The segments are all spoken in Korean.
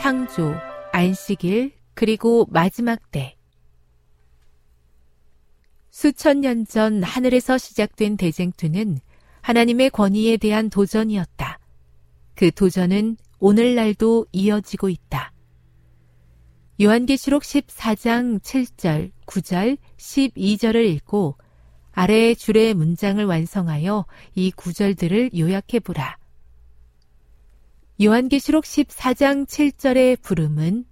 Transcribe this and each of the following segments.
창조, 안식일, 그리고 마지막 때 수천 년 전 하늘에서 시작된 대쟁투는 하나님의 권위에 대한 도전이었다. 그 도전은 오늘날도 이어지고 있다. 요한계시록 14장 7절, 9절, 12절을 읽고 아래의 줄의 문장을 완성하여 이 구절들을 요약해 보라. 요한계시록 14장 7절의 부름은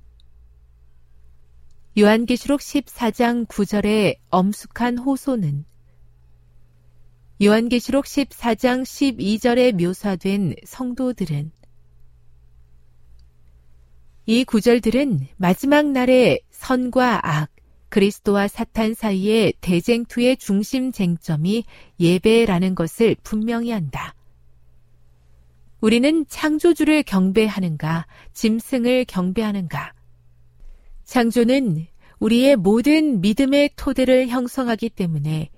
요한계시록 14장 9절의 엄숙한 호소는 요한계시록 14장 12절에 묘사된 성도들은 이 구절들은 마지막 날의 선과 악, 그리스도와 사탄 사이의 대쟁투의 중심 쟁점이 예배라는 것을 분명히 한다. 우리는 창조주를 경배하는가, 짐승을 경배하는가? 창조는 우리의 모든 믿음의 토대를 형성하기 때문에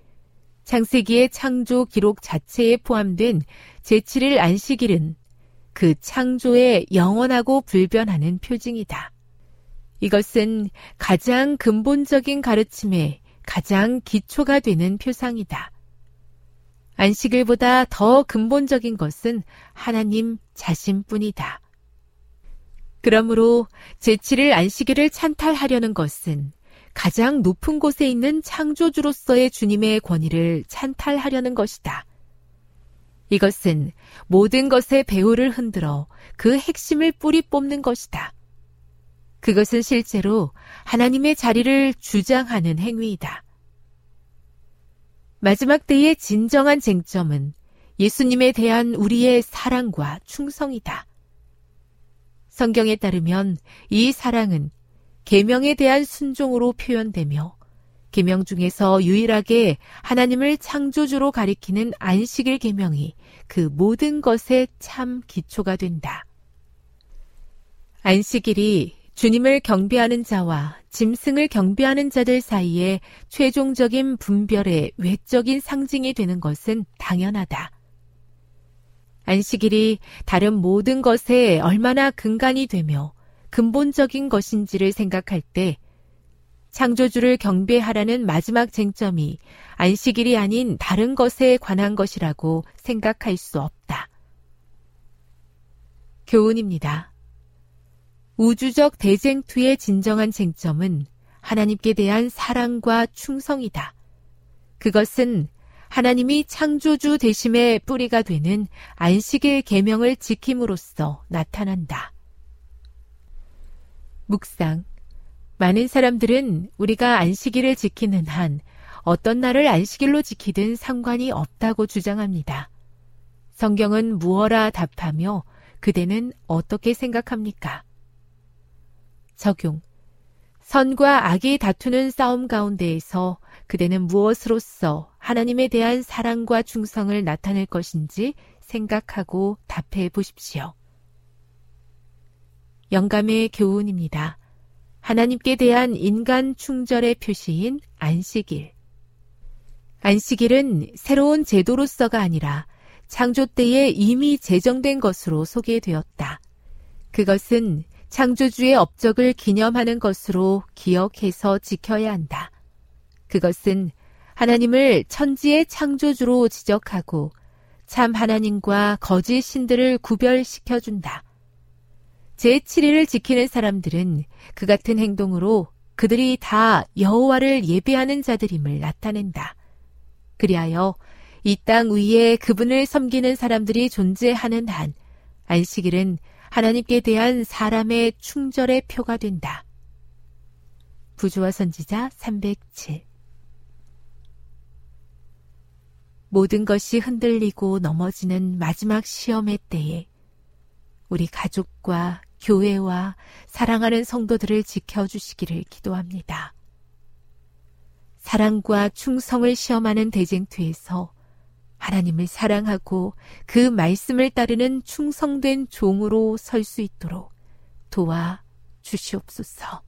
창세기의 창조 기록 자체에 포함된 제7일 안식일은 그 창조의 영원하고 불변하는 표징이다. 이것은 가장 근본적인 가르침에 가장 기초가 되는 표상이다. 안식일보다 더 근본적인 것은 하나님 자신뿐이다. 그러므로 제7일 안식일을 찬탈하려는 것은 가장 높은 곳에 있는 창조주로서의 주님의 권위를 찬탈하려는 것이다. 이것은 모든 것의 배후를 흔들어 그 핵심을 뿌리 뽑는 것이다. 그것은 실제로 하나님의 자리를 주장하는 행위이다. 마지막 때의 진정한 쟁점은 예수님에 대한 우리의 사랑과 충성이다. 성경에 따르면 이 사랑은 계명에 대한 순종으로 표현되며 계명 중에서 유일하게 하나님을 창조주로 가리키는 안식일 계명이 그 모든 것의 참 기초가 된다. 안식일이 주님을 경배하는 자와 짐승을 경배하는 자들 사이에 최종적인 분별의 외적인 상징이 되는 것은 당연하다. 안식일이 다른 모든 것에 얼마나 근간이 되며 근본적인 것인지를 생각할 때 창조주를 경배하라는 마지막 쟁점이 안식일이 아닌 다른 것에 관한 것이라고 생각할 수 없다. 교훈입니다. 우주적 대쟁투의 진정한 쟁점은 하나님께 대한 사랑과 충성이다. 그것은 하나님이 창조주 대심의 뿌리가 되는 안식일 계명을 지킴으로써 나타난다. 묵상. 많은 사람들은 우리가 안식일을 지키는 한 어떤 날을 안식일로 지키든 상관이 없다고 주장합니다. 성경은 무어라 답하며 그대는 어떻게 생각합니까? 적용. 선과 악이 다투는 싸움 가운데에서 그대는 무엇으로서 하나님에 대한 사랑과 충성을 나타낼 것인지 생각하고 답해 보십시오. 영감의 교훈입니다. 하나님께 대한 인간 충절의 표시인 안식일. 안식일은 새로운 제도로서가 아니라 창조 때에 이미 제정된 것으로 소개되었다. 그것은 창조주의 업적을 기념하는 것으로 기억해서 지켜야 한다. 그것은 하나님을 천지의 창조주로 지적하고 참 하나님과 거짓 신들을 구별시켜준다. 제7일을 지키는 사람들은 그 같은 행동으로 그들이 다 여호와를 예배하는 자들임을 나타낸다. 그리하여 이 땅 위에 그분을 섬기는 사람들이 존재하는 한 안식일은 하나님께 대한 사람의 충절의 표가 된다. 부조와 선지자 307 모든 것이 흔들리고 넘어지는 마지막 시험의 때에 우리 가족과 교회와 사랑하는 성도들을 지켜주시기를 기도합니다. 사랑과 충성을 시험하는 대쟁투에서 하나님을 사랑하고 그 말씀을 따르는 충성된 종으로 설 수 있도록 도와 주시옵소서.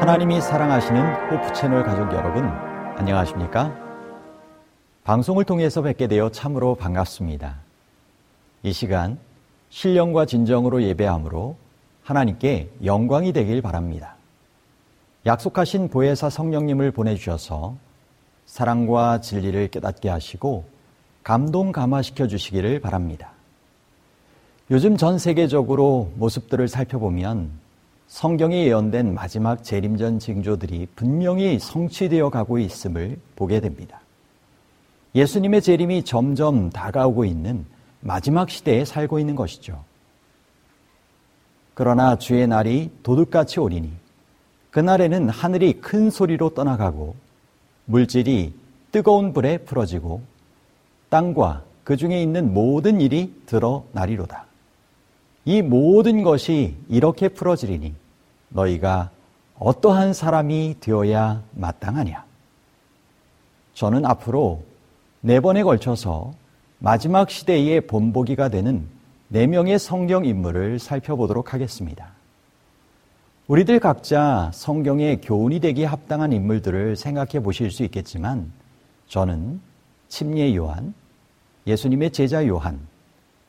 하나님이 사랑하시는 호프 채널 가족 여러분, 안녕하십니까? 방송을 통해서 뵙게 되어 참으로 반갑습니다. 이 시간 신령과 진정으로 예배함으로 하나님께 영광이 되길 바랍니다. 약속하신 보혜사 성령님을 보내주셔서 사랑과 진리를 깨닫게 하시고 감동 감화시켜 주시기를 바랍니다. 요즘 전 세계적으로 모습들을 살펴보면 성경에 예언된 마지막 재림전 징조들이 분명히 성취되어 가고 있음을 보게 됩니다. 예수님의 재림이 점점 다가오고 있는 마지막 시대에 살고 있는 것이죠. 그러나 주의 날이 도둑같이 오리니 그날에는 하늘이 큰 소리로 떠나가고 물질이 뜨거운 불에 풀어지고 땅과 그 중에 있는 모든 일이 드러나리로다. 이 모든 것이 이렇게 풀어지리니 너희가 어떠한 사람이 되어야 마땅하냐? 저는 앞으로 네 번에 걸쳐서 마지막 시대의 본보기가 되는 네 명의 성경 인물을 살펴보도록 하겠습니다. 우리들 각자 성경의 교훈이 되기에 합당한 인물들을 생각해 보실 수 있겠지만 저는 침례 요한, 예수님의 제자 요한,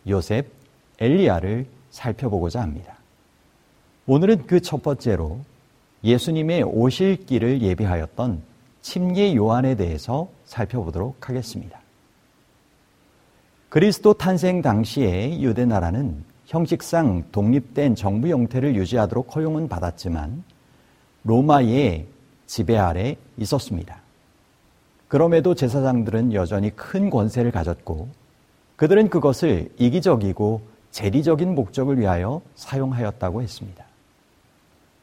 요셉, 엘리야를 살펴보고자 합니다. 오늘은 그 첫 번째로 예수님의 오실 길을 예비하였던 침례 요한에 대해서 살펴보도록 하겠습니다. 그리스도 탄생 당시에 유대 나라는 형식상 독립된 정부 형태를 유지하도록 허용은 받았지만 로마의 지배 아래 있었습니다. 그럼에도 제사장들은 여전히 큰 권세를 가졌고 그들은 그것을 이기적이고 재리적인 목적을 위하여 사용하였다고 했습니다.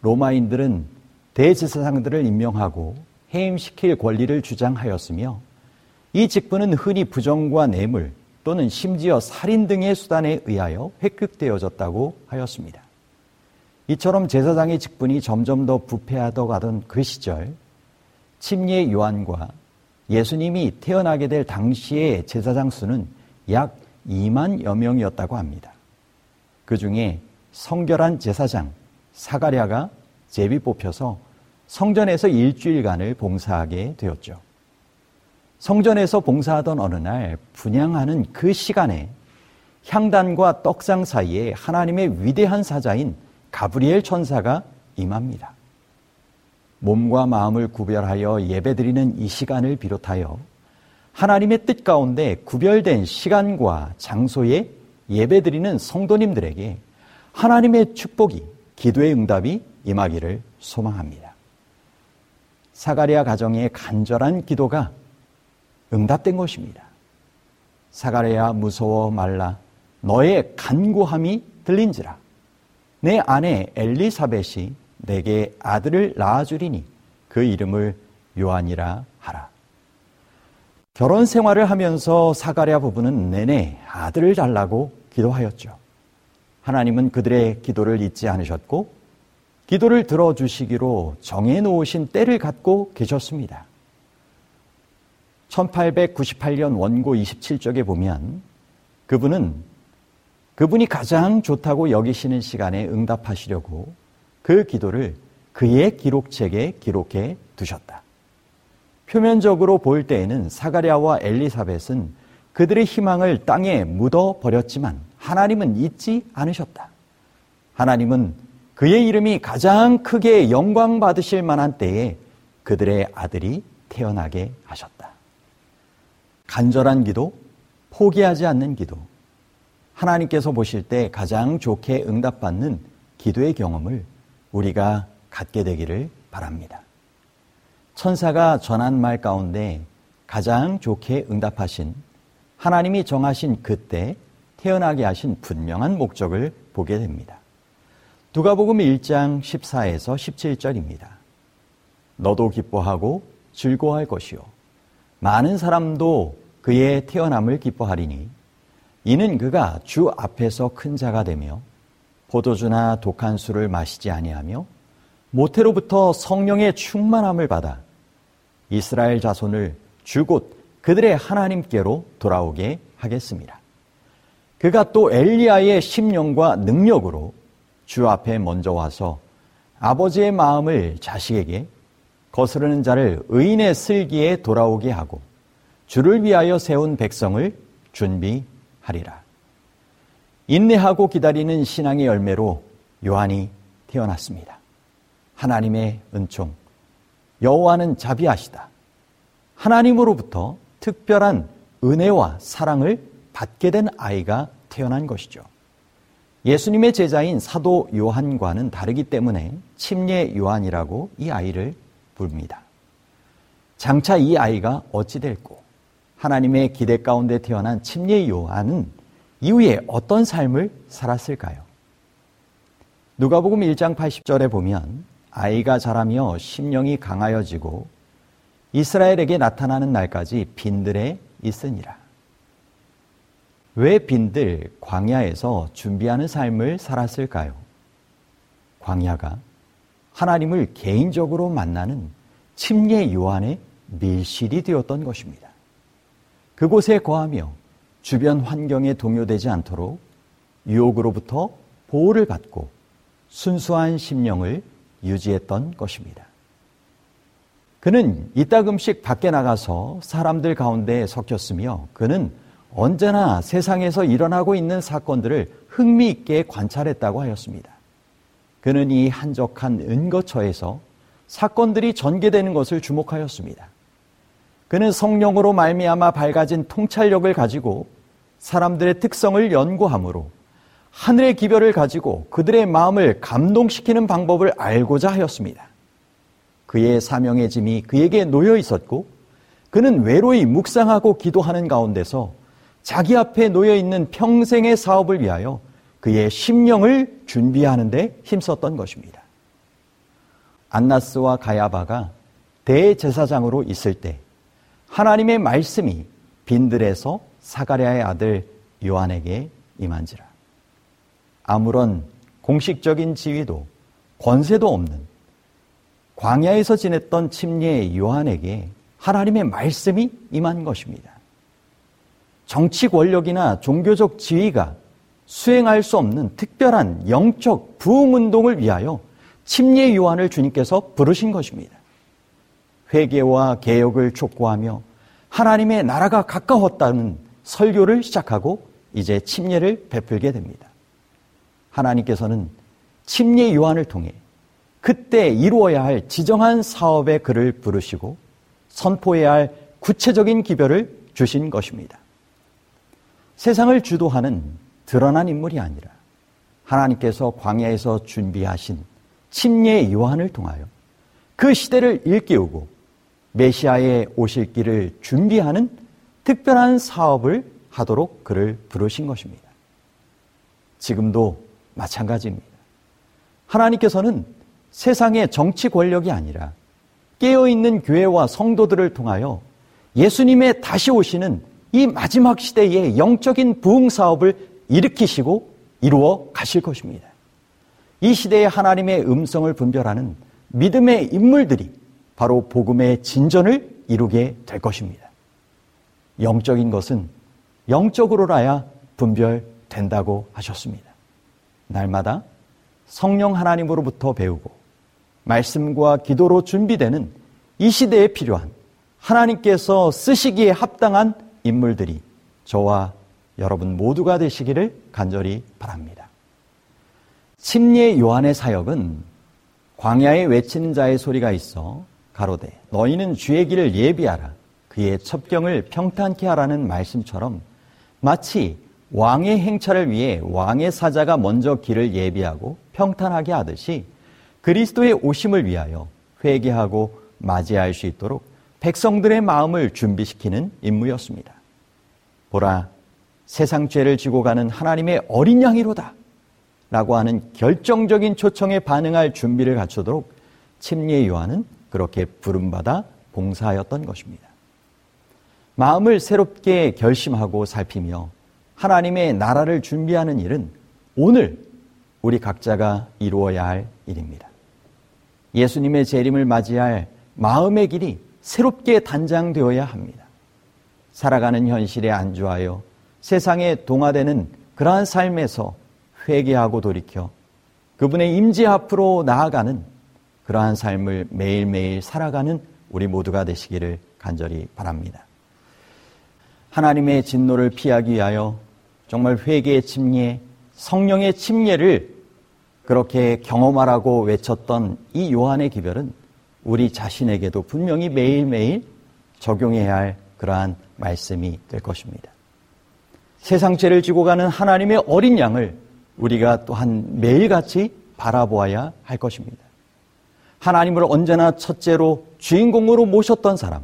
로마인들은 대제사장들을 임명하고 해임시킬 권리를 주장하였으며 이 직분은 흔히 부정과 뇌물 또는 심지어 살인 등의 수단에 의하여 획득되어졌다고 하였습니다. 이처럼 제사장의 직분이 점점 더 부패하더 가던 그 시절 침례 요한과 예수님이 태어나게 될 당시의 제사장 수는 약 2만여 명이었다고 합니다. 그 중에 성결한 제사장 사가랴가 제비 뽑혀서 성전에서 일주일간을 봉사하게 되었죠. 성전에서 봉사하던 어느 날 분양하는 그 시간에 향단과 떡상 사이에 하나님의 위대한 사자인 가브리엘 천사가 임합니다. 몸과 마음을 구별하여 예배드리는 이 시간을 비롯하여 하나님의 뜻 가운데 구별된 시간과 장소에 예배드리는 성도님들에게 하나님의 축복이 기도의 응답이 임하기를 소망합니다. 사가리아 가정의 간절한 기도가 응답된 것입니다. 사가랴 무서워 말라 너의 간구함이 들린지라 내 아내 엘리사벳이 내게 아들을 낳아주리니 그 이름을 요한이라 하라. 결혼 생활을 하면서 사가랴 부부는 내내 아들을 달라고 기도하였죠. 하나님은 그들의 기도를 잊지 않으셨고 기도를 들어주시기로 정해놓으신 때를 갖고 계셨습니다. 1898년 원고 27쪽에 보면 그분은 그분이 가장 좋다고 여기시는 시간에 응답하시려고 그 기도를 그의 기록책에 기록해 두셨다. 표면적으로 볼 때에는 사가랴와 엘리사벳은 그들의 희망을 땅에 묻어 버렸지만 하나님은 잊지 않으셨다. 하나님은 그의 이름이 가장 크게 영광 받으실 만한 때에 그들의 아들이 태어나게 하셨다. 간절한 기도, 포기하지 않는 기도, 하나님께서 보실 때 가장 좋게 응답받는 기도의 경험을 우리가 갖게 되기를 바랍니다. 천사가 전한 말 가운데 가장 좋게 응답하신 하나님이 정하신 그때 태어나게 하신 분명한 목적을 보게 됩니다. 누가복음 1장 14에서 17절입니다. 너도 기뻐하고 즐거워할 것이요 많은 사람도 그의 태어남을 기뻐하리니 이는 그가 주 앞에서 큰 자가 되며 포도주나 독한 술을 마시지 아니하며 모태로부터 성령의 충만함을 받아 이스라엘 자손을 주곧 그들의 하나님께로 돌아오게 하겠습니다. 그가 또 엘리야의 심령과 능력으로 주 앞에 먼저 와서 아버지의 마음을 자식에게 거스르는 자를 의인의 슬기에 돌아오게 하고 주를 위하여 세운 백성을 준비하리라. 인내하고 기다리는 신앙의 열매로 요한이 태어났습니다. 하나님의 은총, 여호와는 자비하시다. 하나님으로부터 특별한 은혜와 사랑을 받게 된 아이가 태어난 것이죠. 예수님의 제자인 사도 요한과는 다르기 때문에 침례 요한이라고 이 아이를 부릅니다. 장차 이 아이가 어찌 될고 하나님의 기대 가운데 태어난 침례 요한은 이후에 어떤 삶을 살았을까요? 누가복음 1장 80절에 보면 아이가 자라며 심령이 강하여지고 이스라엘에게 나타나는 날까지 빈들에 있으니라. 왜 빈들 광야에서 준비하는 삶을 살았을까요? 광야가 하나님을 개인적으로 만나는 침례 요한의 밀실이 되었던 것입니다. 그곳에 거하며 주변 환경에 동요되지 않도록 유혹으로부터 보호를 받고 순수한 심령을 유지했던 것입니다. 그는 이따금씩 밖에 나가서 사람들 가운데 섞였으며 그는 언제나 세상에서 일어나고 있는 사건들을 흥미있게 관찰했다고 하였습니다. 그는 이 한적한 은거처에서 사건들이 전개되는 것을 주목하였습니다. 그는 성령으로 말미암아 밝아진 통찰력을 가지고 사람들의 특성을 연구함으로 하늘의 기별을 가지고 그들의 마음을 감동시키는 방법을 알고자 하였습니다. 그의 사명의 짐이 그에게 놓여 있었고 그는 외로이 묵상하고 기도하는 가운데서 자기 앞에 놓여 있는 평생의 사업을 위하여 그의 심령을 준비하는데 힘썼던 것입니다. 안나스와 가야바가 대제사장으로 있을 때 하나님의 말씀이 빈들에서 사가랴의 아들 요한에게 임한지라. 아무런 공식적인 지위도 권세도 없는 광야에서 지냈던 침례 요한에게 하나님의 말씀이 임한 것입니다. 정치 권력이나 종교적 지위가 수행할 수 없는 특별한 영적 부흥 운동을 위하여 침례 요한을 주님께서 부르신 것입니다. 회개와 개혁을 촉구하며 하나님의 나라가 가까웠다는 설교를 시작하고 이제 침례를 베풀게 됩니다. 하나님께서는 침례 요한을 통해 그때 이루어야 할 지정한 사업의 그를 부르시고 선포해야 할 구체적인 기별을 주신 것입니다. 세상을 주도하는 드러난 인물이 아니라 하나님께서 광야에서 준비하신 침례 요한을 통하여 그 시대를 일깨우고 메시아의 오실 길을 준비하는 특별한 사업을 하도록 그를 부르신 것입니다. 지금도 마찬가지입니다. 하나님께서는 세상의 정치 권력이 아니라 깨어있는 교회와 성도들을 통하여 예수님의 다시 오시는 이 마지막 시대의 영적인 부흥 사업을 일으키시고 이루어 가실 것입니다. 이 시대에 하나님의 음성을 분별하는 믿음의 인물들이 바로 복음의 진전을 이루게 될 것입니다. 영적인 것은 영적으로라야 분별된다고 하셨습니다. 날마다 성령 하나님으로부터 배우고 말씀과 기도로 준비되는 이 시대에 필요한 하나님께서 쓰시기에 합당한 인물들이 저와 여러분 모두가 되시기를 간절히 바랍니다. 침례 요한의 사역은 광야에 외치는 자의 소리가 있어 가로되 너희는 주의 길을 예비하라 그의 첩경을 평탄케 하라는 말씀처럼 마치 왕의 행차를 위해 왕의 사자가 먼저 길을 예비하고 평탄하게 하듯이 그리스도의 오심을 위하여 회개하고 맞이할 수 있도록 백성들의 마음을 준비시키는 임무였습니다. 보라, 세상 죄를 지고 가는 하나님의 어린 양이로다. 라고 하는 결정적인 초청에 반응할 준비를 갖추도록 침례 요한은 그렇게 부름받아 봉사하였던 것입니다. 마음을 새롭게 결심하고 살피며 하나님의 나라를 준비하는 일은 오늘 우리 각자가 이루어야 할 일입니다. 예수님의 재림을 맞이할 마음의 길이 새롭게 단장되어야 합니다. 살아가는 현실에 안주하여 세상에 동화되는 그러한 삶에서 회개하고 돌이켜 그분의 임재 앞으로 나아가는 그러한 삶을 매일매일 살아가는 우리 모두가 되시기를 간절히 바랍니다. 하나님의 진노를 피하기 위하여 정말 회개의 침례, 성령의 침례를 그렇게 경험하라고 외쳤던 이 요한의 기별은 우리 자신에게도 분명히 매일매일 적용해야 할 그러한 말씀이 될 것입니다. 세상 죄를 지고 가는 하나님의 어린 양을 우리가 또한 매일같이 바라보아야 할 것입니다. 하나님을 언제나 첫째로 주인공으로 모셨던 사람,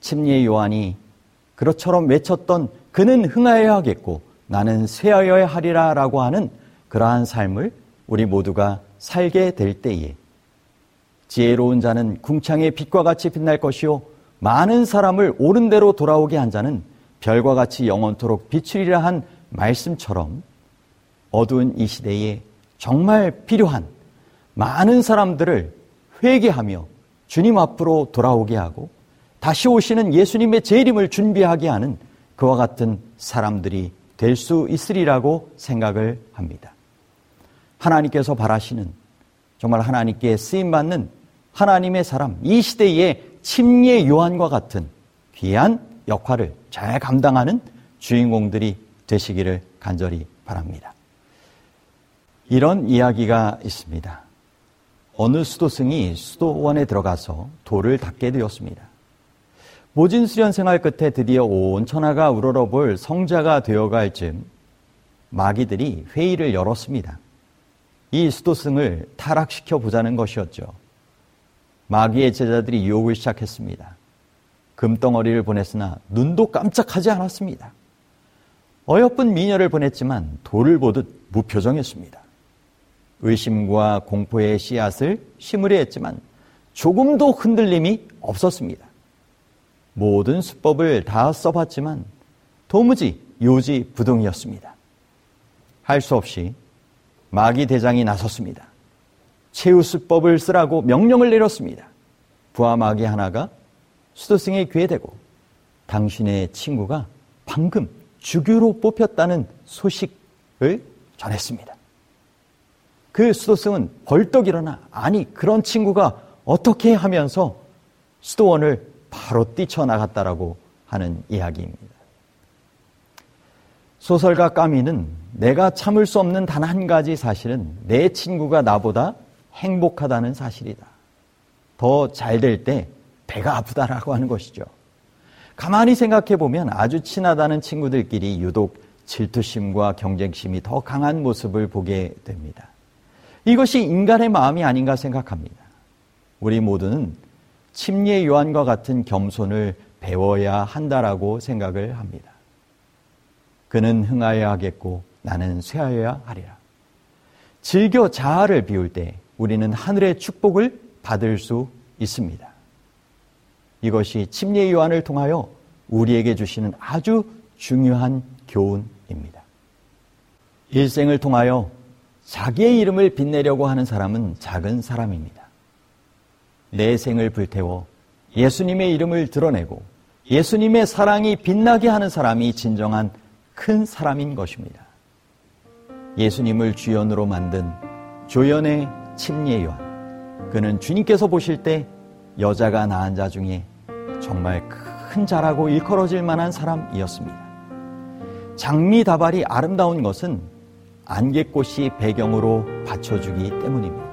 침례 요한이 그렇처럼 외쳤던 그는 흥하여야 하겠고 나는 쇠하여야 하리라 라고 하는 그러한 삶을 우리 모두가 살게 될 때에 지혜로운 자는 궁창의 빛과 같이 빛날 것이요 많은 사람을 옳은 대로 돌아오게 한 자는 별과 같이 영원토록 비추리라 한 말씀처럼 어두운 이 시대에 정말 필요한 많은 사람들을 회개하며 주님 앞으로 돌아오게 하고 다시 오시는 예수님의 재림을 준비하게 하는 그와 같은 사람들이 될 수 있으리라고 생각을 합니다. 하나님께서 바라시는 정말 하나님께 쓰임 받는 하나님의 사람 이 시대의 침례 요한과 같은 귀한 역할을 잘 감당하는 주인공들이 되시기를 간절히 바랍니다. 이런 이야기가 있습니다. 어느 수도승이 수도원에 들어가서 돌을 닦게 되었습니다. 모진 수련 생활 끝에 드디어 온 천하가 우러러볼 성자가 되어갈 즈음 마귀들이 회의를 열었습니다. 이 수도승을 타락시켜 보자는 것이었죠. 마귀의 제자들이 유혹을 시작했습니다. 금덩어리를 보냈으나 눈도 깜짝하지 않았습니다. 어여쁜 미녀를 보냈지만 돌을 보듯 무표정했습니다. 의심과 공포의 씨앗을 심으려 했지만 조금도 흔들림이 없었습니다. 모든 수법을 다 써봤지만 도무지 요지 부동이었습니다. 할 수 없이 마귀 대장이 나섰습니다. 최우수법을 쓰라고 명령을 내렸습니다. 부하 마귀 하나가 수도승에 귀에 대고 당신의 친구가 방금 주교로 뽑혔다는 소식을 전했습니다. 그 수도승은 벌떡 일어나 아니 그런 친구가 어떻게 하면서 수도원을 바로 뛰쳐나갔다라고 하는 이야기입니다. 소설가 까미는 내가 참을 수 없는 단 한 가지 사실은 내 친구가 나보다 행복하다는 사실이다. 더 잘 될 때 배가 아프다라고 하는 것이죠. 가만히 생각해 보면 아주 친하다는 친구들끼리 유독 질투심과 경쟁심이 더 강한 모습을 보게 됩니다. 이것이 인간의 마음이 아닌가 생각합니다. 우리 모두는 침례 요한과 같은 겸손을 배워야 한다라고 생각을 합니다. 그는 흥하여야 하겠고 나는 쇠하여야 하리라. 즐겨 자아를 비울 때 우리는 하늘의 축복을 받을 수 있습니다. 이것이 침례 요한을 통하여 우리에게 주시는 아주 중요한 교훈입니다. 일생을 통하여 자기의 이름을 빛내려고 하는 사람은 작은 사람입니다. 내 생을 불태워 예수님의 이름을 드러내고 예수님의 사랑이 빛나게 하는 사람이 진정한 큰 사람인 것입니다. 예수님을 주연으로 만든 조연의 침례 요한. 그는 주님께서 보실 때 여자가 낳은 자 중에 정말 큰 자라고 일컬어질 만한 사람이었습니다. 장미 다발이 아름다운 것은 안개꽃이 배경으로 받쳐주기 때문입니다.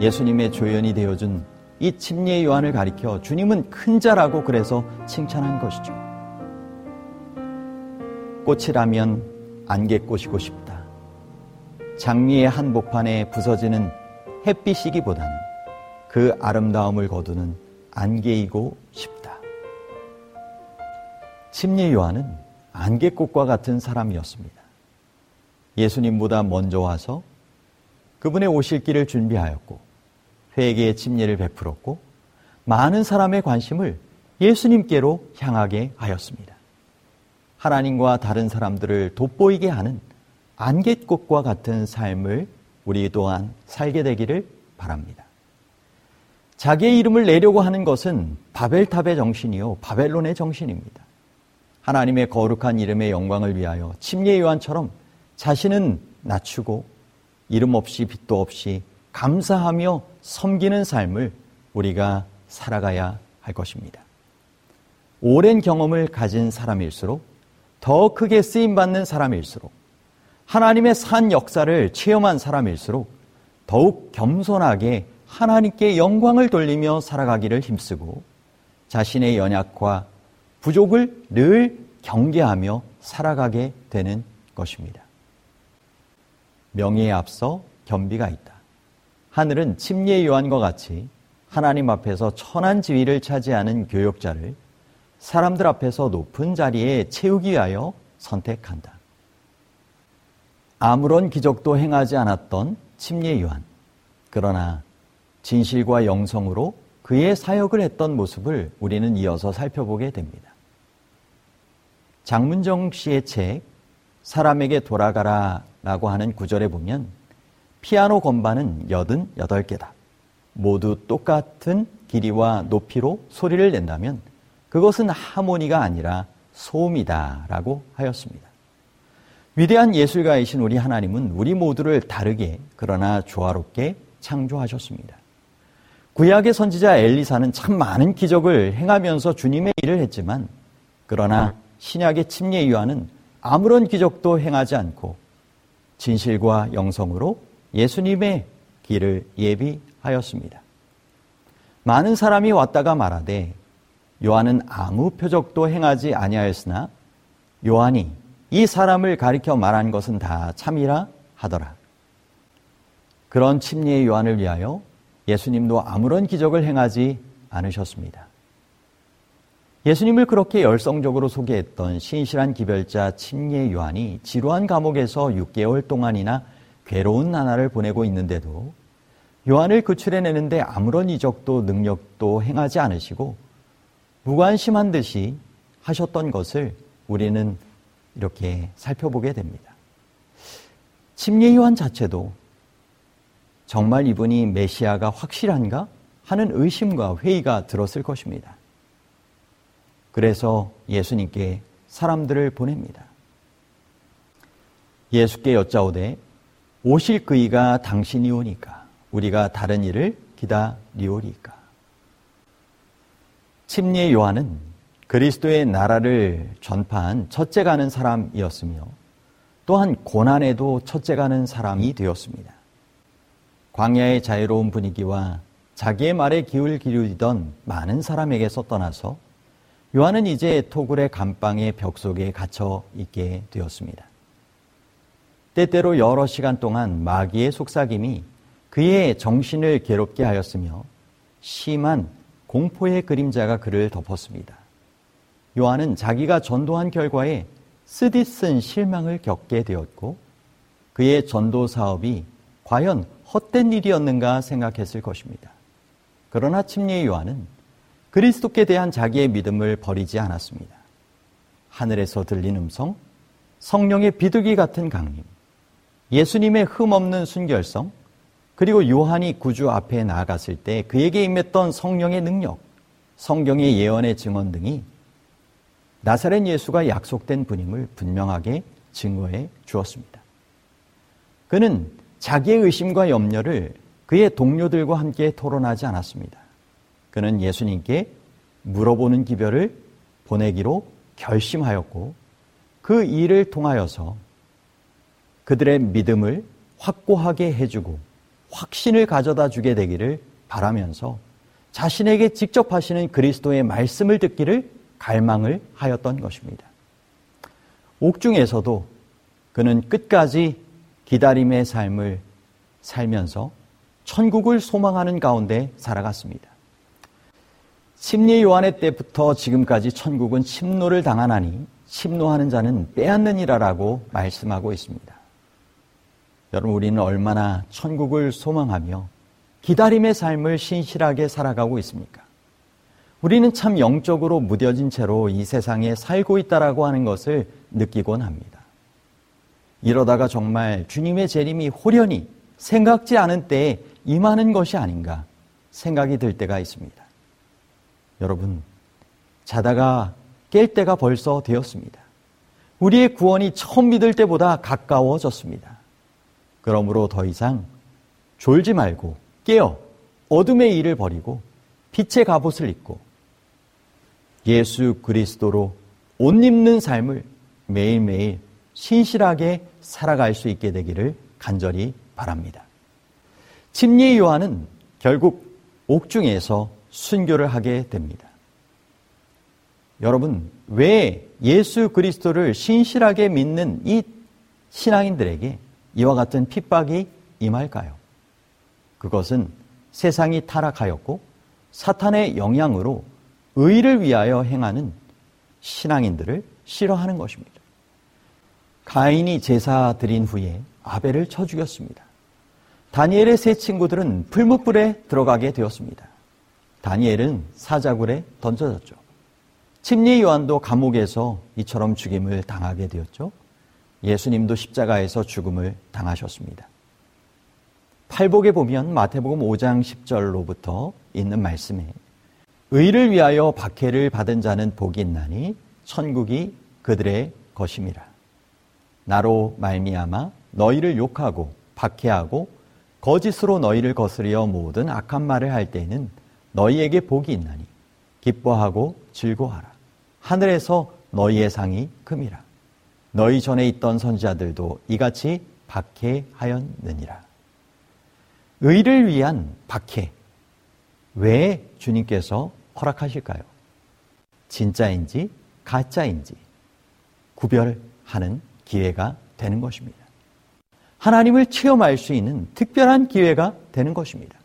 예수님의 조연이 되어준 이 침례 요한을 가리켜 주님은 큰 자라고 그래서 칭찬한 것이죠. 꽃이라면 안개꽃이고 싶다. 장미의 한복판에 부서지는 햇빛이기보다는 그 아름다움을 거두는 안개이고 싶다. 침례 요한은 안개꽃과 같은 사람이었습니다. 예수님보다 먼저 와서 그분의 오실 길을 준비하였고 회개의 침례를 베풀었고 많은 사람의 관심을 예수님께로 향하게 하였습니다. 하나님과 다른 사람들을 돋보이게 하는 안개꽃과 같은 삶을 우리 또한 살게 되기를 바랍니다. 자기의 이름을 내려고 하는 것은 바벨탑의 정신이요, 바벨론의 정신입니다. 하나님의 거룩한 이름의 영광을 위하여 침례 요한처럼 자신은 낮추고 이름 없이 빛도 없이 감사하며 섬기는 삶을 우리가 살아가야 할 것입니다. 오랜 경험을 가진 사람일수록 더 크게 쓰임 받는 사람일수록 하나님의 산 역사를 체험한 사람일수록 더욱 겸손하게 하나님께 영광을 돌리며 살아가기를 힘쓰고 자신의 연약과 부족을 늘 경계하며 살아가게 되는 것입니다. 명예에 앞서 겸비가 있다. 하늘은 침례 요한과 같이 하나님 앞에서 천한 지위를 차지하는 교역자를 사람들 앞에서 높은 자리에 채우기 위하여 선택한다. 아무런 기적도 행하지 않았던 침례 요한. 그러나 진실과 영성으로 그의 사역을 했던 모습을 우리는 이어서 살펴보게 됩니다. 장문정 씨의 책 사람에게 돌아가라 라고 하는 구절에 보면 피아노 건반은 88개다. 모두 똑같은 길이와 높이로 소리를 낸다면 그것은 하모니가 아니라 소음이다 라고 하였습니다. 위대한 예술가이신 우리 하나님은 우리 모두를 다르게 그러나 조화롭게 창조하셨습니다. 구약의 선지자 엘리사는 참 많은 기적을 행하면서 주님의 일을 했지만 그러나 신약의 침례 요한은 아무런 기적도 행하지 않고 진실과 영성으로 예수님의 길을 예비하였습니다. 많은 사람이 왔다가 말하되 요한은 아무 표적도 행하지 아니하였으나 요한이 이 사람을 가리켜 말한 것은 다 참이라 하더라. 그런 침례의 요한을 위하여 예수님도 아무런 기적을 행하지 않으셨습니다. 예수님을 그렇게 열성적으로 소개했던 신실한 기별자 침례 요한이 지루한 감옥에서 6개월 동안이나 괴로운 나날을 보내고 있는데도 요한을 구출해내는데 아무런 이적도 능력도 행하지 않으시고 무관심한 듯이 하셨던 것을 우리는 이렇게 살펴보게 됩니다. 침례 요한 자체도 정말 이분이 메시아가 확실한가 하는 의심과 회의가 들었을 것입니다. 그래서 예수님께 사람들을 보냅니다. 예수께 여짜오되 오실 그이가 당신이 오니까 우리가 다른 일을 기다리오리까. 침례 요한은 그리스도의 나라를 전파한 첫째 가는 사람이었으며 또한 고난에도 첫째 가는 사람이 되었습니다. 광야의 자유로운 분위기와 자기의 말에 기울 기울이던 많은 사람에게서 떠나서 요한은 이제 토굴의 감방의 벽 속에 갇혀 있게 되었습니다. 때때로 여러 시간 동안 마귀의 속삭임이 그의 정신을 괴롭게 하였으며 심한 공포의 그림자가 그를 덮었습니다. 요한은 자기가 전도한 결과에 쓰디쓴 실망을 겪게 되었고 그의 전도 사업이 과연 헛된 일이었는가 생각했을 것입니다. 그러나 침례 요한은 그리스도께 대한 자기의 믿음을 버리지 않았습니다. 하늘에서 들린 음성, 성령의 비둘기 같은 강림, 예수님의 흠없는 순결성, 그리고 요한이 구주 앞에 나아갔을 때 그에게 임했던 성령의 능력, 성경의 예언의 증언 등이 나사렛 예수가 약속된 분임을 분명하게 증거해 주었습니다. 그는 자기의 의심과 염려를 그의 동료들과 함께 토론하지 않았습니다. 그는 예수님께 물어보는 기별을 보내기로 결심하였고 그 일을 통하여서 그들의 믿음을 확고하게 해주고 확신을 가져다 주게 되기를 바라면서 자신에게 직접 하시는 그리스도의 말씀을 듣기를 갈망을 하였던 것입니다. 옥중에서도 그는 끝까지 기다림의 삶을 살면서 천국을 소망하는 가운데 살아갔습니다. 심리 요한의 때부터 지금까지 천국은 침노를 당하나니 침노하는 자는 빼앗느니라라고 말씀하고 있습니다. 여러분 우리는 얼마나 천국을 소망하며 기다림의 삶을 신실하게 살아가고 있습니까? 우리는 참 영적으로 무뎌진 채로 이 세상에 살고 있다라고 하는 것을 느끼곤 합니다. 이러다가 정말 주님의 재림이 호련히 생각지 않은 때에 임하는 것이 아닌가 생각이 들 때가 있습니다. 여러분, 자다가 깰 때가 벌써 되었습니다. 우리의 구원이 처음 믿을 때보다 가까워졌습니다. 그러므로 더 이상 졸지 말고 깨어 어둠의 일을 버리고 빛의 갑옷을 입고 예수 그리스도로 옷 입는 삶을 매일매일 신실하게 살아갈 수 있게 되기를 간절히 바랍니다. 침례 요한은 결국 옥중에서 순교를 하게 됩니다. 여러분, 왜 예수 그리스도를 신실하게 믿는 이 신앙인들에게 이와 같은 핍박이 임할까요? 그것은 세상이 타락하였고 사탄의 영향으로 의를 위하여 행하는 신앙인들을 싫어하는 것입니다. 가인이 제사 드린 후에 아벨을 쳐 죽였습니다. 다니엘의 세 친구들은 풀무불에 들어가게 되었습니다. 다니엘은 사자굴에 던져졌죠. 침례 요한도 감옥에서 이처럼 죽임을 당하게 되었죠. 예수님도 십자가에서 죽음을 당하셨습니다. 팔복에 보면 마태복음 5장 10절로부터 있는 말씀에 의를 위하여 박해를 받은 자는 복이 있나니 천국이 그들의 것임이라. 나로 말미암아 너희를 욕하고 박해하고 거짓으로 너희를 거스려 모든 악한 말을 할 때에는 너희에게 복이 있나니 기뻐하고 즐거하라. 하늘에서 너희의 상이 큼이라. 너희 전에 있던 선지자들도 이같이 박해하였느니라. 의를 위한 박해. 왜 주님께서 허락하실까요? 진짜인지 가짜인지 구별하는 기회가 되는 것입니다. 하나님을 체험할 수 있는 특별한 기회가 되는 것입니다.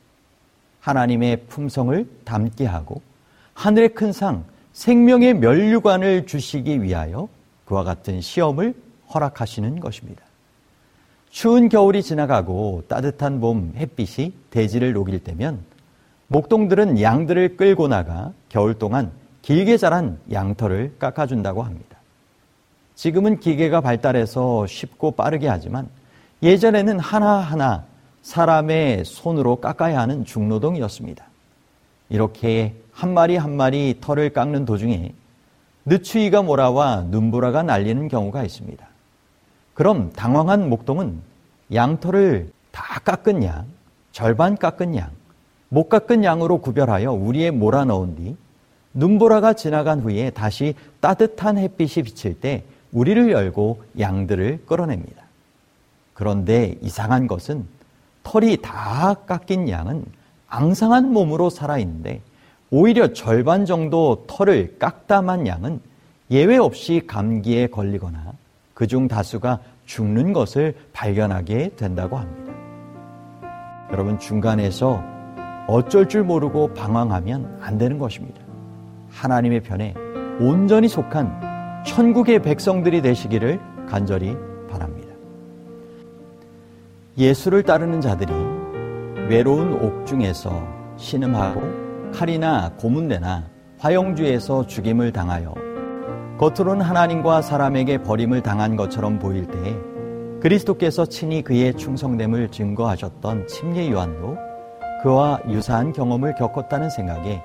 하나님의 품성을 담게 하고 하늘의 큰 상, 생명의 면류관을 주시기 위하여 그와 같은 시험을 허락하시는 것입니다. 추운 겨울이 지나가고 따뜻한 봄 햇빛이 대지를 녹일 때면 목동들은 양들을 끌고 나가 겨울 동안 길게 자란 양털을 깎아준다고 합니다. 지금은 기계가 발달해서 쉽고 빠르게 하지만 예전에는 하나하나 사람의 손으로 깎아야 하는 중노동이었습니다. 이렇게 한 마리 한 마리 털을 깎는 도중에 늦추위가 몰아와 눈보라가 날리는 경우가 있습니다. 그럼 당황한 목동은 양털을 다 깎은 양, 절반 깎은 양, 못 깎은 양으로 구별하여 우리에 몰아넣은 뒤 눈보라가 지나간 후에 다시 따뜻한 햇빛이 비칠 때 우리를 열고 양들을 끌어냅니다. 그런데 이상한 것은 털이 다 깎인 양은 앙상한 몸으로 살아있는데 오히려 절반 정도 털을 깎다만 양은 예외 없이 감기에 걸리거나 그중 다수가 죽는 것을 발견하게 된다고 합니다. 여러분 중간에서 어쩔 줄 모르고 방황하면 안 되는 것입니다. 하나님의 편에 온전히 속한 천국의 백성들이 되시기를 간절히 바랍니다. 예수를 따르는 자들이 외로운 옥중에서 신음하고 칼이나 고문대나 화영주에서 죽임을 당하여 겉으로는 하나님과 사람에게 버림을 당한 것처럼 보일 때에 그리스도께서 친히 그의 충성됨을 증거하셨던 침례 요한도 그와 유사한 경험을 겪었다는 생각에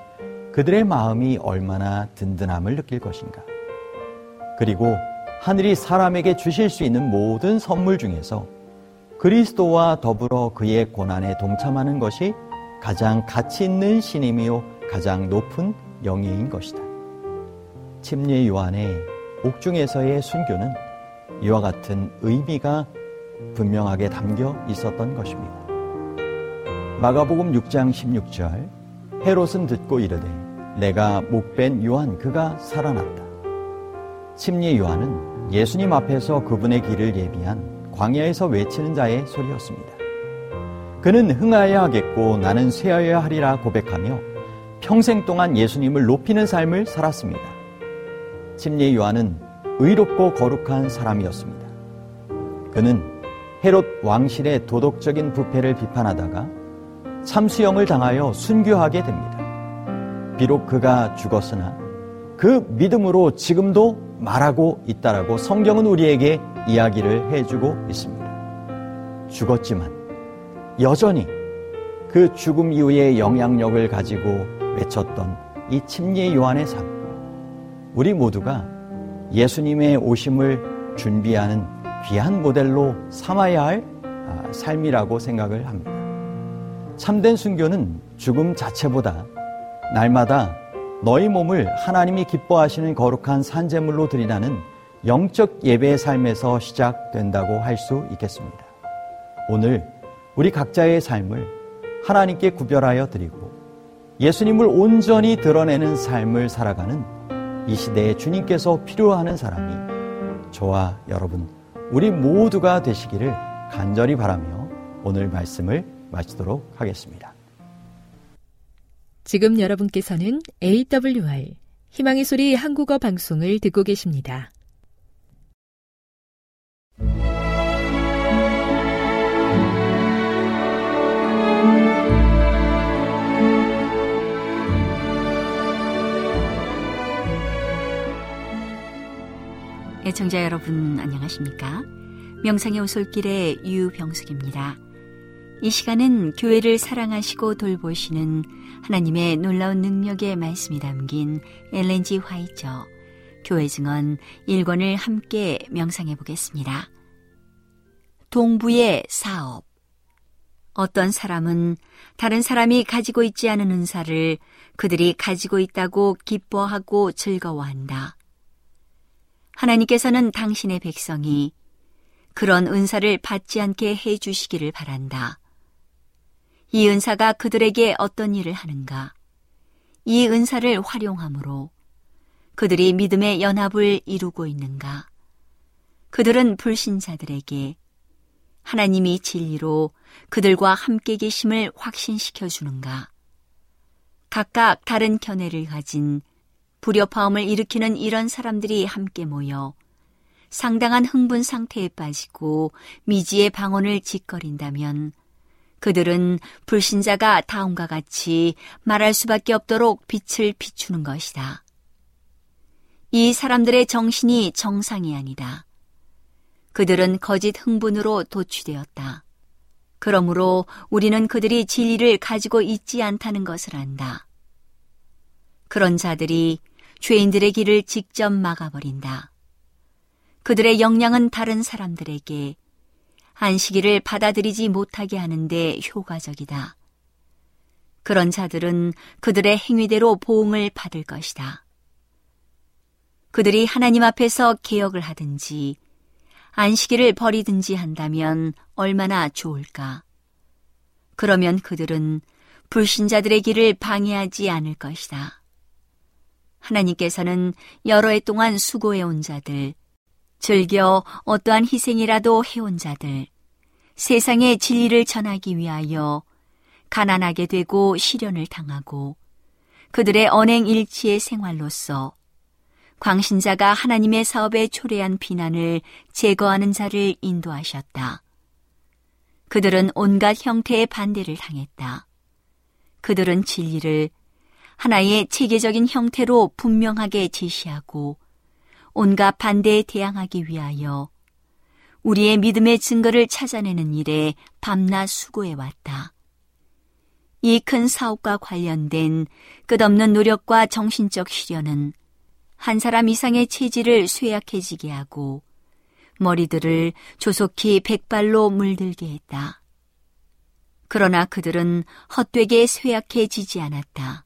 그들의 마음이 얼마나 든든함을 느낄 것인가. 그리고 하늘이 사람에게 주실 수 있는 모든 선물 중에서 그리스도와 더불어 그의 고난에 동참하는 것이 가장 가치 있는 신임이요 가장 높은 영예인 것이다. 침례 요한의 옥중에서의 순교는 이와 같은 의미가 분명하게 담겨 있었던 것입니다. 마가복음 6장 16절 헤롯은 듣고 이르되 내가 목벤 요한 그가 살아났다. 침례 요한은 예수님 앞에서 그분의 길을 예비한 광야에서 외치는 자의 소리였습니다. 그는 흥하여야 하겠고 나는 쇠하여야 하리라 고백하며 평생 동안 예수님을 높이는 삶을 살았습니다. 침례 요한은 의롭고 거룩한 사람이었습니다. 그는 헤롯 왕실의 도덕적인 부패를 비판하다가 참수형을 당하여 순교하게 됩니다. 비록 그가 죽었으나 그 믿음으로 지금도 말하고 있다라고 성경은 우리에게 이야기를 해주고 있습니다. 죽었지만 여전히 그 죽음 이후의 영향력을 가지고 외쳤던 이 침례 요한의 삶. 우리 모두가 예수님의 오심을 준비하는 귀한 모델로 삼아야 할 아, 삶이라고 생각을 합니다. 참된 순교는 죽음 자체보다 날마다 너희 몸을 하나님이 기뻐하시는 거룩한 산재물로 드리라는 영적 예배의 삶에서 시작된다고 할 수 있겠습니다. 오늘 우리 각자의 삶을 하나님께 구별하여 드리고 예수님을 온전히 드러내는 삶을 살아가는 이 시대에 주님께서 필요하는 사람이 저와 여러분, 우리 모두가 되시기를 간절히 바라며 오늘 말씀을 마치도록 하겠습니다. 지금 여러분께서는 AWR 희망의 소리 한국어 방송을 듣고 계십니다. 애청자 여러분 안녕하십니까? 명상의 오솔길의 유병숙입니다. 이 시간은 교회를 사랑하시고 돌보시는 하나님의 놀라운 능력의 말씀이 담긴 엘렌지 화이처 교회 증언 1권을 함께 명상해 보겠습니다. 동부의 사업 어떤 사람은 다른 사람이 가지고 있지 않은 은사를 그들이 가지고 있다고 기뻐하고 즐거워한다. 하나님께서는 당신의 백성이 그런 은사를 받지 않게 해 주시기를 바란다. 이 은사가 그들에게 어떤 일을 하는가? 이 은사를 활용함으로 그들이 믿음의 연합을 이루고 있는가? 그들은 불신자들에게 하나님이 진리로 그들과 함께 계심을 확신시켜 주는가? 각각 다른 견해를 가진 불협화음을 일으키는 이런 사람들이 함께 모여 상당한 흥분 상태에 빠지고 미지의 방언을 짓거린다면 그들은 불신자가 다음과 같이 말할 수밖에 없도록 빛을 비추는 것이다. 이 사람들의 정신이 정상이 아니다. 그들은 거짓 흥분으로 도취되었다. 그러므로 우리는 그들이 진리를 가지고 있지 않다는 것을 안다. 그런 자들이 죄인들의 길을 직접 막아버린다. 그들의 역량은 다른 사람들에게 안식일을 받아들이지 못하게 하는데 효과적이다. 그런 자들은 그들의 행위대로 보응을 받을 것이다. 그들이 하나님 앞에서 개혁을 하든지 안식일을 버리든지 한다면 얼마나 좋을까. 그러면 그들은 불신자들의 길을 방해하지 않을 것이다. 하나님께서는 여러 해 동안 수고해온 자들, 즐겨 어떠한 희생이라도 해온 자들, 세상의 진리를 전하기 위하여 가난하게 되고 시련을 당하고 그들의 언행 일치의 생활로서 광신자가 하나님의 사업에 초래한 비난을 제거하는 자를 인도하셨다. 그들은 온갖 형태의 반대를 당했다. 그들은 진리를 하나의 체계적인 형태로 분명하게 제시하고 온갖 반대에 대항하기 위하여 우리의 믿음의 증거를 찾아내는 일에 밤낮 수고해 왔다. 이 큰 사업과 관련된 끝없는 노력과 정신적 시련은 한 사람 이상의 체질을 쇠약해지게 하고 머리들을 조속히 백발로 물들게 했다. 그러나 그들은 헛되게 쇠약해지지 않았다.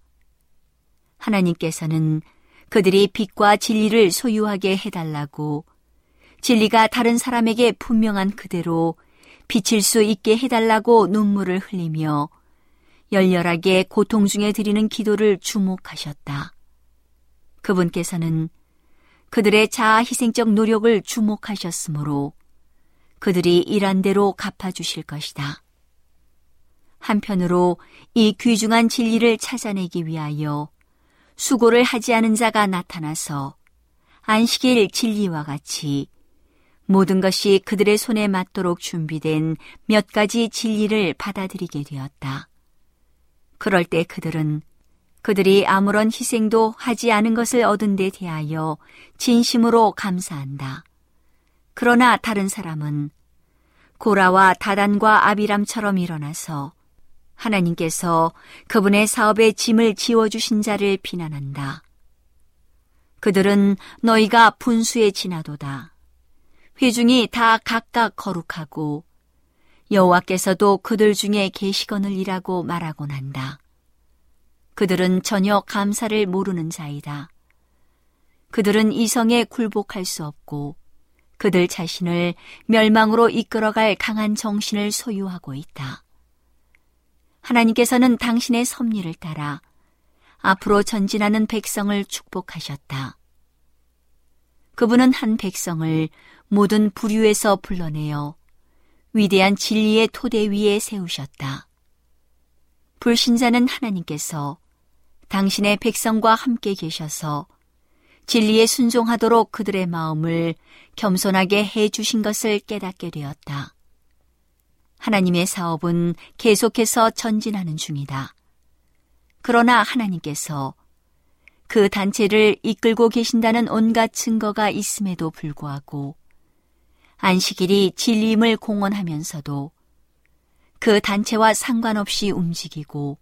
하나님께서는 그들이 빛과 진리를 소유하게 해달라고 진리가 다른 사람에게 분명한 그대로 비칠 수 있게 해달라고 눈물을 흘리며 열렬하게 고통 중에 드리는 기도를 주목하셨다. 그분께서는 그들의 자아 희생적 노력을 주목하셨으므로 그들이 일한 대로 갚아주실 것이다. 한편으로 이 귀중한 진리를 찾아내기 위하여 수고를 하지 않은 자가 나타나서 안식일 진리와 같이 모든 것이 그들의 손에 맞도록 준비된 몇 가지 진리를 받아들이게 되었다. 그럴 때 그들은 그들이 아무런 희생도 하지 않은 것을 얻은 데 대하여 진심으로 감사한다. 그러나 다른 사람은 고라와 다단과 아비람처럼 일어나서 하나님께서 그분의 사업의 짐을 지워주신 자를 비난한다. 그들은 너희가 분수에 지나도다. 회중이 다 각각 거룩하고 여호와께서도 그들 중에 계시거늘 이라고 말하곤 한다. 그들은 전혀 감사를 모르는 자이다. 그들은 이성에 굴복할 수 없고 그들 자신을 멸망으로 이끌어갈 강한 정신을 소유하고 있다. 하나님께서는 당신의 섭리를 따라 앞으로 전진하는 백성을 축복하셨다. 그분은 한 백성을 모든 부류에서 불러내어 위대한 진리의 토대 위에 세우셨다. 불신자는 하나님께서 당신의 백성과 함께 계셔서 진리에 순종하도록 그들의 마음을 겸손하게 해 주신 것을 깨닫게 되었다. 하나님의 사업은 계속해서 전진하는 중이다. 그러나 하나님께서 그 단체를 이끌고 계신다는 온갖 증거가 있음에도 불구하고 안식일이 진리임을 공언하면서도 그 단체와 상관없이 움직이고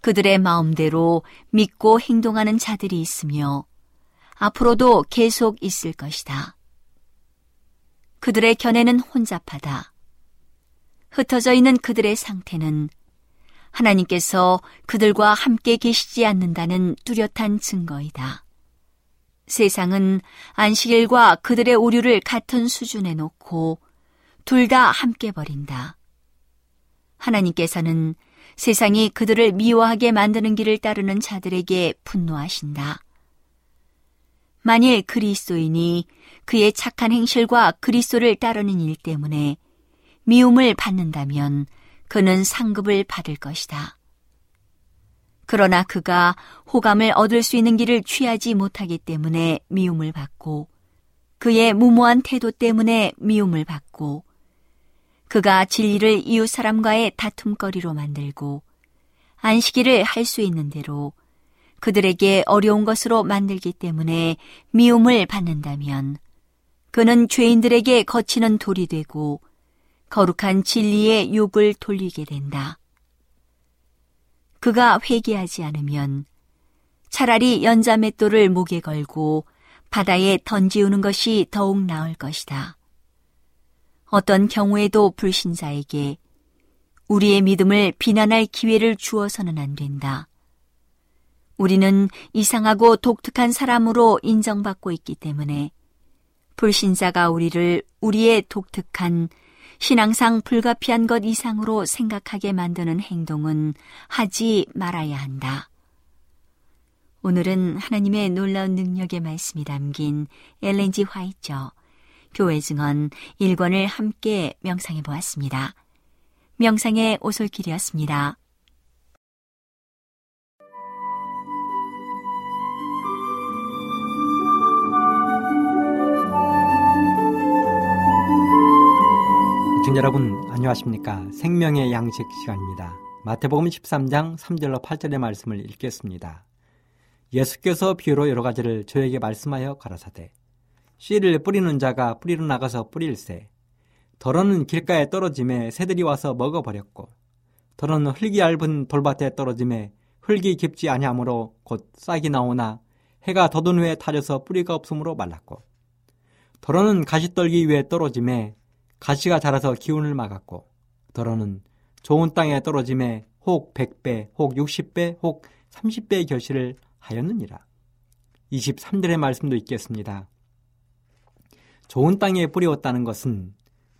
그들의 마음대로 믿고 행동하는 자들이 있으며 앞으로도 계속 있을 것이다. 그들의 견해는 혼잡하다. 흩어져 있는 그들의 상태는 하나님께서 그들과 함께 계시지 않는다는 뚜렷한 증거이다. 세상은 안식일과 그들의 오류를 같은 수준에 놓고 둘 다 함께 버린다. 하나님께서는 세상이 그들을 미워하게 만드는 길을 따르는 자들에게 분노하신다. 만일 그리스도인이 그의 착한 행실과 그리스도를 따르는 일 때문에 미움을 받는다면 그는 상급을 받을 것이다. 그러나 그가 호감을 얻을 수 있는 길을 취하지 못하기 때문에 미움을 받고 그의 무모한 태도 때문에 미움을 받고 그가 진리를 이웃 사람과의 다툼거리로 만들고 안식일을 할 수 있는 대로 그들에게 어려운 것으로 만들기 때문에 미움을 받는다면 그는 죄인들에게 거치는 돌이 되고 거룩한 진리의 욕을 돌리게 된다. 그가 회개하지 않으면 차라리 연자맷돌을 목에 걸고 바다에 던지우는 것이 더욱 나을 것이다. 어떤 경우에도 불신자에게 우리의 믿음을 비난할 기회를 주어서는 안 된다. 우리는 이상하고 독특한 사람으로 인정받고 있기 때문에 불신자가 우리를 우리의 독특한 신앙상 불가피한 것 이상으로 생각하게 만드는 행동은 하지 말아야 한다. 오늘은 하나님의 놀라운 능력의 말씀이 담긴 엘렌지 화이처 교회 증언 1권을 함께 명상해 보았습니다. 명상의 오솔길이었습니다. 시청자 여러분 안녕하십니까? 생명의 양식 시간입니다. 마태복음 13장 3절로 8절의 말씀을 읽겠습니다. 예수께서 비유로 여러 가지를 저에게 말씀하여 가라사대 씨를 뿌리는 자가 뿌리로 나가서 뿌릴새 더러는 길가에 떨어짐에 새들이 와서 먹어버렸고 더러는 흙이 얇은 돌밭에 떨어짐에 흙이 깊지 아니하므로 곧 싹이 나오나 해가 덧은 후에 타져서 뿌리가 없으므로 말랐고 더러는 가시떨기 위에 떨어짐에 가시가 자라서 기운을 막았고 더러는 좋은 땅에 떨어짐에 혹 100배, 혹 60배, 혹 30배의 결실을 하였느니라. 23절의 말씀도 있겠습니다. 좋은 땅에 뿌리웠다는 것은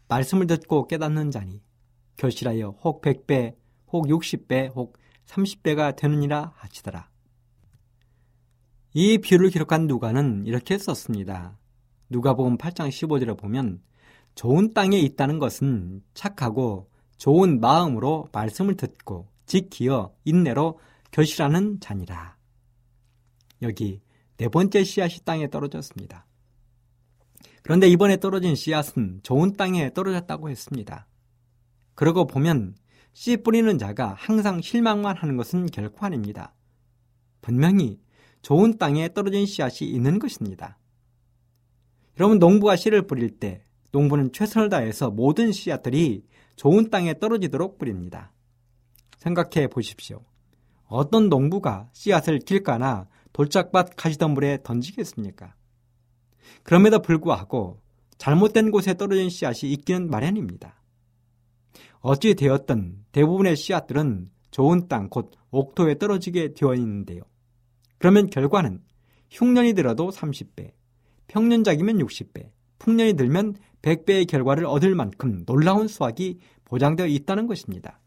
말씀을 듣고 깨닫는 자니 결실하여 혹 100배, 혹 60배, 혹 30배가 되느니라 하시더라. 이 비유를 기록한 누가는 이렇게 썼습니다. 누가복음 8장 15절에 보면 좋은 땅에 있다는 것은 착하고 좋은 마음으로 말씀을 듣고 지키어 인내로 결실하는 자니라. 여기 네 번째 씨앗이 땅에 떨어졌습니다. 그런데 이번에 떨어진 씨앗은 좋은 땅에 떨어졌다고 했습니다. 그러고 보면 씨 뿌리는 자가 항상 실망만 하는 것은 결코 아닙니다. 분명히 좋은 땅에 떨어진 씨앗이 있는 것입니다. 여러분 농부가 씨를 뿌릴 때 농부는 최선을 다해서 모든 씨앗들이 좋은 땅에 떨어지도록 뿌립니다. 생각해 보십시오. 어떤 농부가 씨앗을 길가나 돌짝밭 가시덤불에 던지겠습니까? 그럼에도 불구하고 잘못된 곳에 떨어진 씨앗이 있기는 마련입니다. 어찌 되었든 대부분의 씨앗들은 좋은 땅, 곧 옥토에 떨어지게 되어 있는데요. 그러면 결과는 흉년이 들어도 30배, 평년작이면 60배, 풍년이 들면 100배의 결과를 얻을 만큼 놀라운 수확이 보장되어 있다는 것입니다.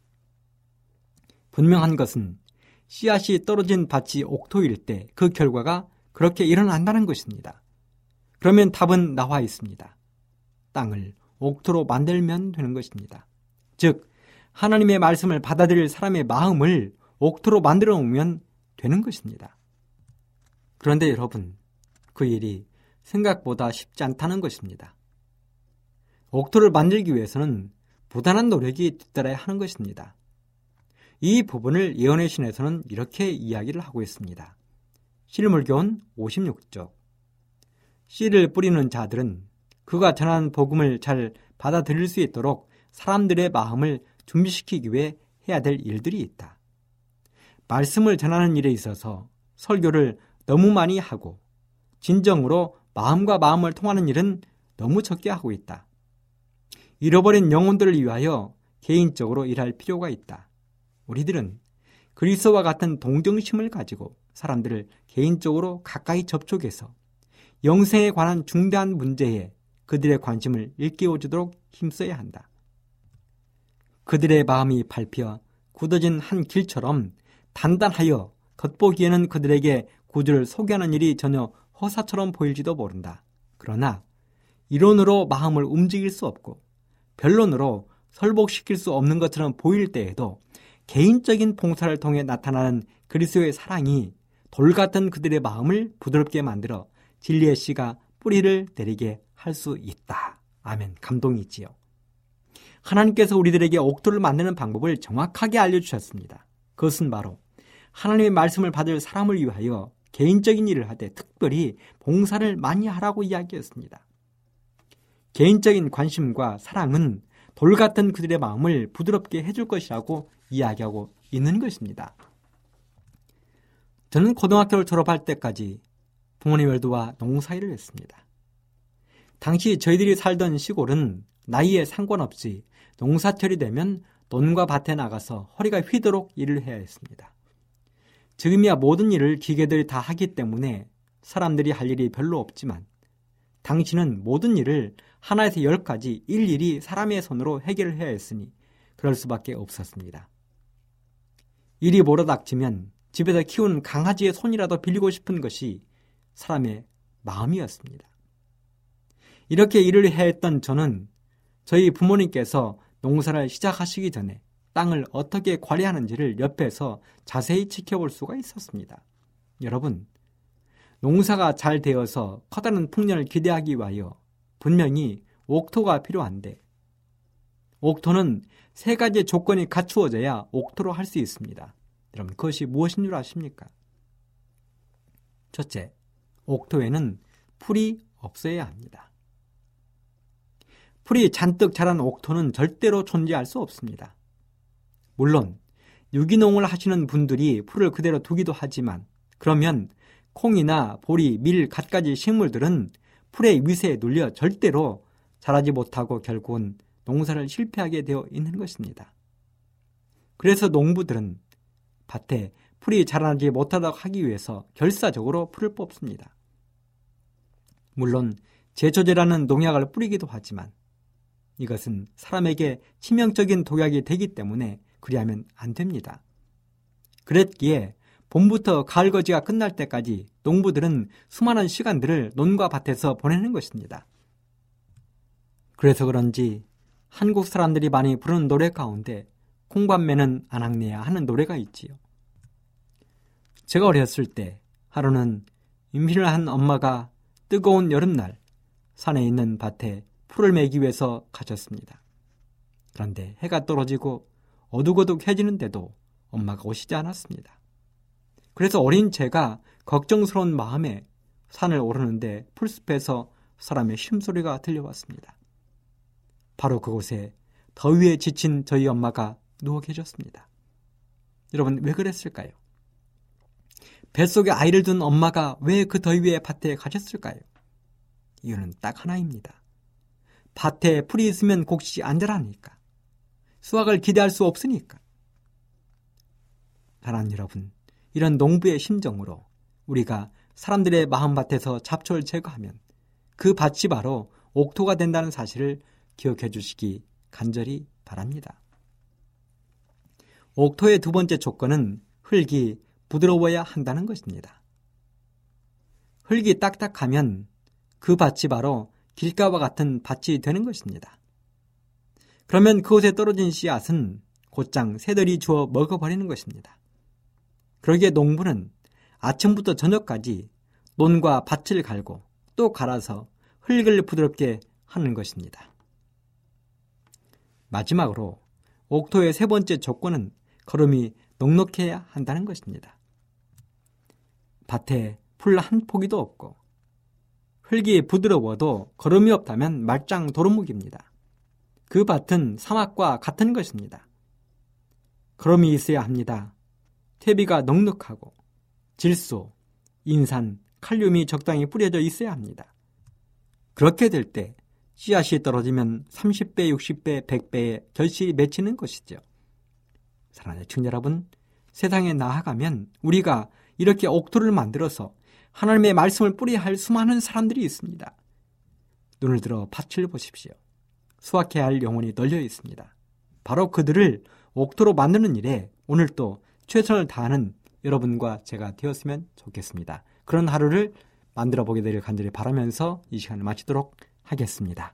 분명한 것은 씨앗이 떨어진 밭이 옥토일 때 그 결과가 그렇게 일어난다는 것입니다. 그러면 답은 나와 있습니다. 땅을 옥토로 만들면 되는 것입니다. 즉, 하나님의 말씀을 받아들일 사람의 마음을 옥토로 만들어 놓으면 되는 것입니다. 그런데 여러분, 그 일이 생각보다 쉽지 않다는 것입니다. 옥토를 만들기 위해서는 부단한 노력이 뒤따라야 하는 것입니다. 이 부분을 예언의 신에서는 이렇게 이야기를 하고 있습니다. 실물교원 56쪽 씨를 뿌리는 자들은 그가 전한 복음을 잘 받아들일 수 있도록 사람들의 마음을 준비시키기 위해 해야 될 일들이 있다. 말씀을 전하는 일에 있어서 설교를 너무 많이 하고 진정으로 마음과 마음을 통하는 일은 너무 적게 하고 있다. 잃어버린 영혼들을 위하여 개인적으로 일할 필요가 있다. 우리들은 그리스도와 같은 동정심을 가지고 사람들을 개인적으로 가까이 접촉해서 영생에 관한 중대한 문제에 그들의 관심을 일깨워주도록 힘써야 한다. 그들의 마음이 밟혀 굳어진 한 길처럼 단단하여 겉보기에는 그들에게 구주를 소개하는 일이 전혀 허사처럼 보일지도 모른다. 그러나 이론으로 마음을 움직일 수 없고 변론으로 설복시킬 수 없는 것처럼 보일 때에도 개인적인 봉사를 통해 나타나는 그리스도의 사랑이 돌 같은 그들의 마음을 부드럽게 만들어 진리의 씨가 뿌리를 내리게 할 수 있다. 아멘. 감동이 있지요. 하나님께서 우리들에게 옥토를 만드는 방법을 정확하게 알려주셨습니다. 그것은 바로 하나님의 말씀을 받을 사람을 위하여 개인적인 일을 하되 특별히 봉사를 많이 하라고 이야기했습니다. 개인적인 관심과 사랑은 돌 같은 그들의 마음을 부드럽게 해줄 것이라고 이야기하고 있는 것입니다. 저는 고등학교를 졸업할 때까지 부모님을 도와 농사일을 했습니다. 당시 저희들이 살던 시골은 나이에 상관없이 농사철이 되면 논과 밭에 나가서 허리가 휘도록 일을 해야 했습니다. 지금이야 모든 일을 기계들이 다 하기 때문에 사람들이 할 일이 별로 없지만 당신은 모든 일을 하나에서 열까지 일일이 사람의 손으로 해결을 해야 했으니 그럴 수밖에 없었습니다. 일이 몰아닥치면 집에서 키운 강아지의 손이라도 빌리고 싶은 것이 사람의 마음이었습니다. 이렇게 일을 해야 했던 저는 저희 부모님께서 농사를 시작하시기 전에 땅을 어떻게 관리하는지를 옆에서 자세히 지켜볼 수가 있었습니다. 여러분, 농사가 잘 되어서 커다란 풍년을 기대하기 위하여 분명히 옥토가 필요한데 옥토는 세 가지 조건이 갖추어져야 옥토로 할 수 있습니다. 여러분 그것이 무엇인 줄 아십니까? 첫째, 옥토에는 풀이 없어야 합니다. 풀이 잔뜩 자란 옥토는 절대로 존재할 수 없습니다. 물론 유기농을 하시는 분들이 풀을 그대로 두기도 하지만 그러면 콩이나 보리, 밀, 갖가지 식물들은 풀의 위세에 눌려 절대로 자라지 못하고 결국은 농사를 실패하게 되어 있는 것입니다. 그래서 농부들은 밭에 풀이 자라지 못하도록 하기 위해서 결사적으로 풀을 뽑습니다. 물론 제초제라는 농약을 뿌리기도 하지만 이것은 사람에게 치명적인 독약이 되기 때문에 그리하면 안 됩니다. 그랬기에 봄부터 가을거지가 끝날 때까지 농부들은 수많은 시간들을 논과 밭에서 보내는 것입니다. 그래서 그런지 한국 사람들이 많이 부르는 노래 가운데 콩밤매는 안악내야 하는 노래가 있지요. 제가 어렸을 때 하루는 임신을 한 엄마가 뜨거운 여름날 산에 있는 밭에 풀을 매기 위해서 가셨습니다. 그런데 해가 떨어지고 어둑어둑해지는데도 엄마가 오시지 않았습니다. 그래서 어린 제가 걱정스러운 마음에 산을 오르는데 풀숲에서 사람의 쉼소리가 들려왔습니다. 바로 그곳에 더위에 지친 저희 엄마가 누워 계셨습니다. 여러분, 왜 그랬을까요? 뱃속에 아이를 둔 엄마가 왜 그 더위에 밭에 가셨을까요? 이유는 딱 하나입니다. 밭에 풀이 있으면 곡식이 안 자라니까. 수확을 기대할 수 없으니까. 사랑 여러분, 이런 농부의 심정으로 우리가 사람들의 마음밭에서 잡초를 제거하면 그 밭이 바로 옥토가 된다는 사실을 기억해 주시기 간절히 바랍니다. 옥토의 두 번째 조건은 흙이 부드러워야 한다는 것입니다. 흙이 딱딱하면 그 밭이 바로 길가와 같은 밭이 되는 것입니다. 그러면 그곳에 떨어진 씨앗은 곧장 새들이 주워 먹어버리는 것입니다. 그러기에 농부는 아침부터 저녁까지 논과 밭을 갈고 또 갈아서 흙을 부드럽게 하는 것입니다. 마지막으로 옥토의 세 번째 조건은 걸음이 넉넉해야 한다는 것입니다. 밭에 풀 한 포기도 없고 흙이 부드러워도 걸음이 없다면 말짱 도루묵입니다. 그 밭은 사막과 같은 것입니다. 걸음이 있어야 합니다. 퇴비가 넉넉하고 질소, 인산, 칼륨이 적당히 뿌려져 있어야 합니다. 그렇게 될 때 씨앗이 떨어지면 30배, 60배, 100배의 결실이 맺히는 것이죠. 사랑하는 청 여러분, 세상에 나아가면 우리가 이렇게 옥토를 만들어서 하나님의 말씀을 뿌려야 할 수많은 사람들이 있습니다. 눈을 들어 밭을 보십시오. 수확해야 할 영혼이 널려 있습니다. 바로 그들을 옥토로 만드는 일에 오늘 또 최선을 다하는 여러분과 제가 되었으면 좋겠습니다. 그런 하루를 만들어 보게 되길 간절히 바라면서 이 시간을 마치도록 하겠습니다.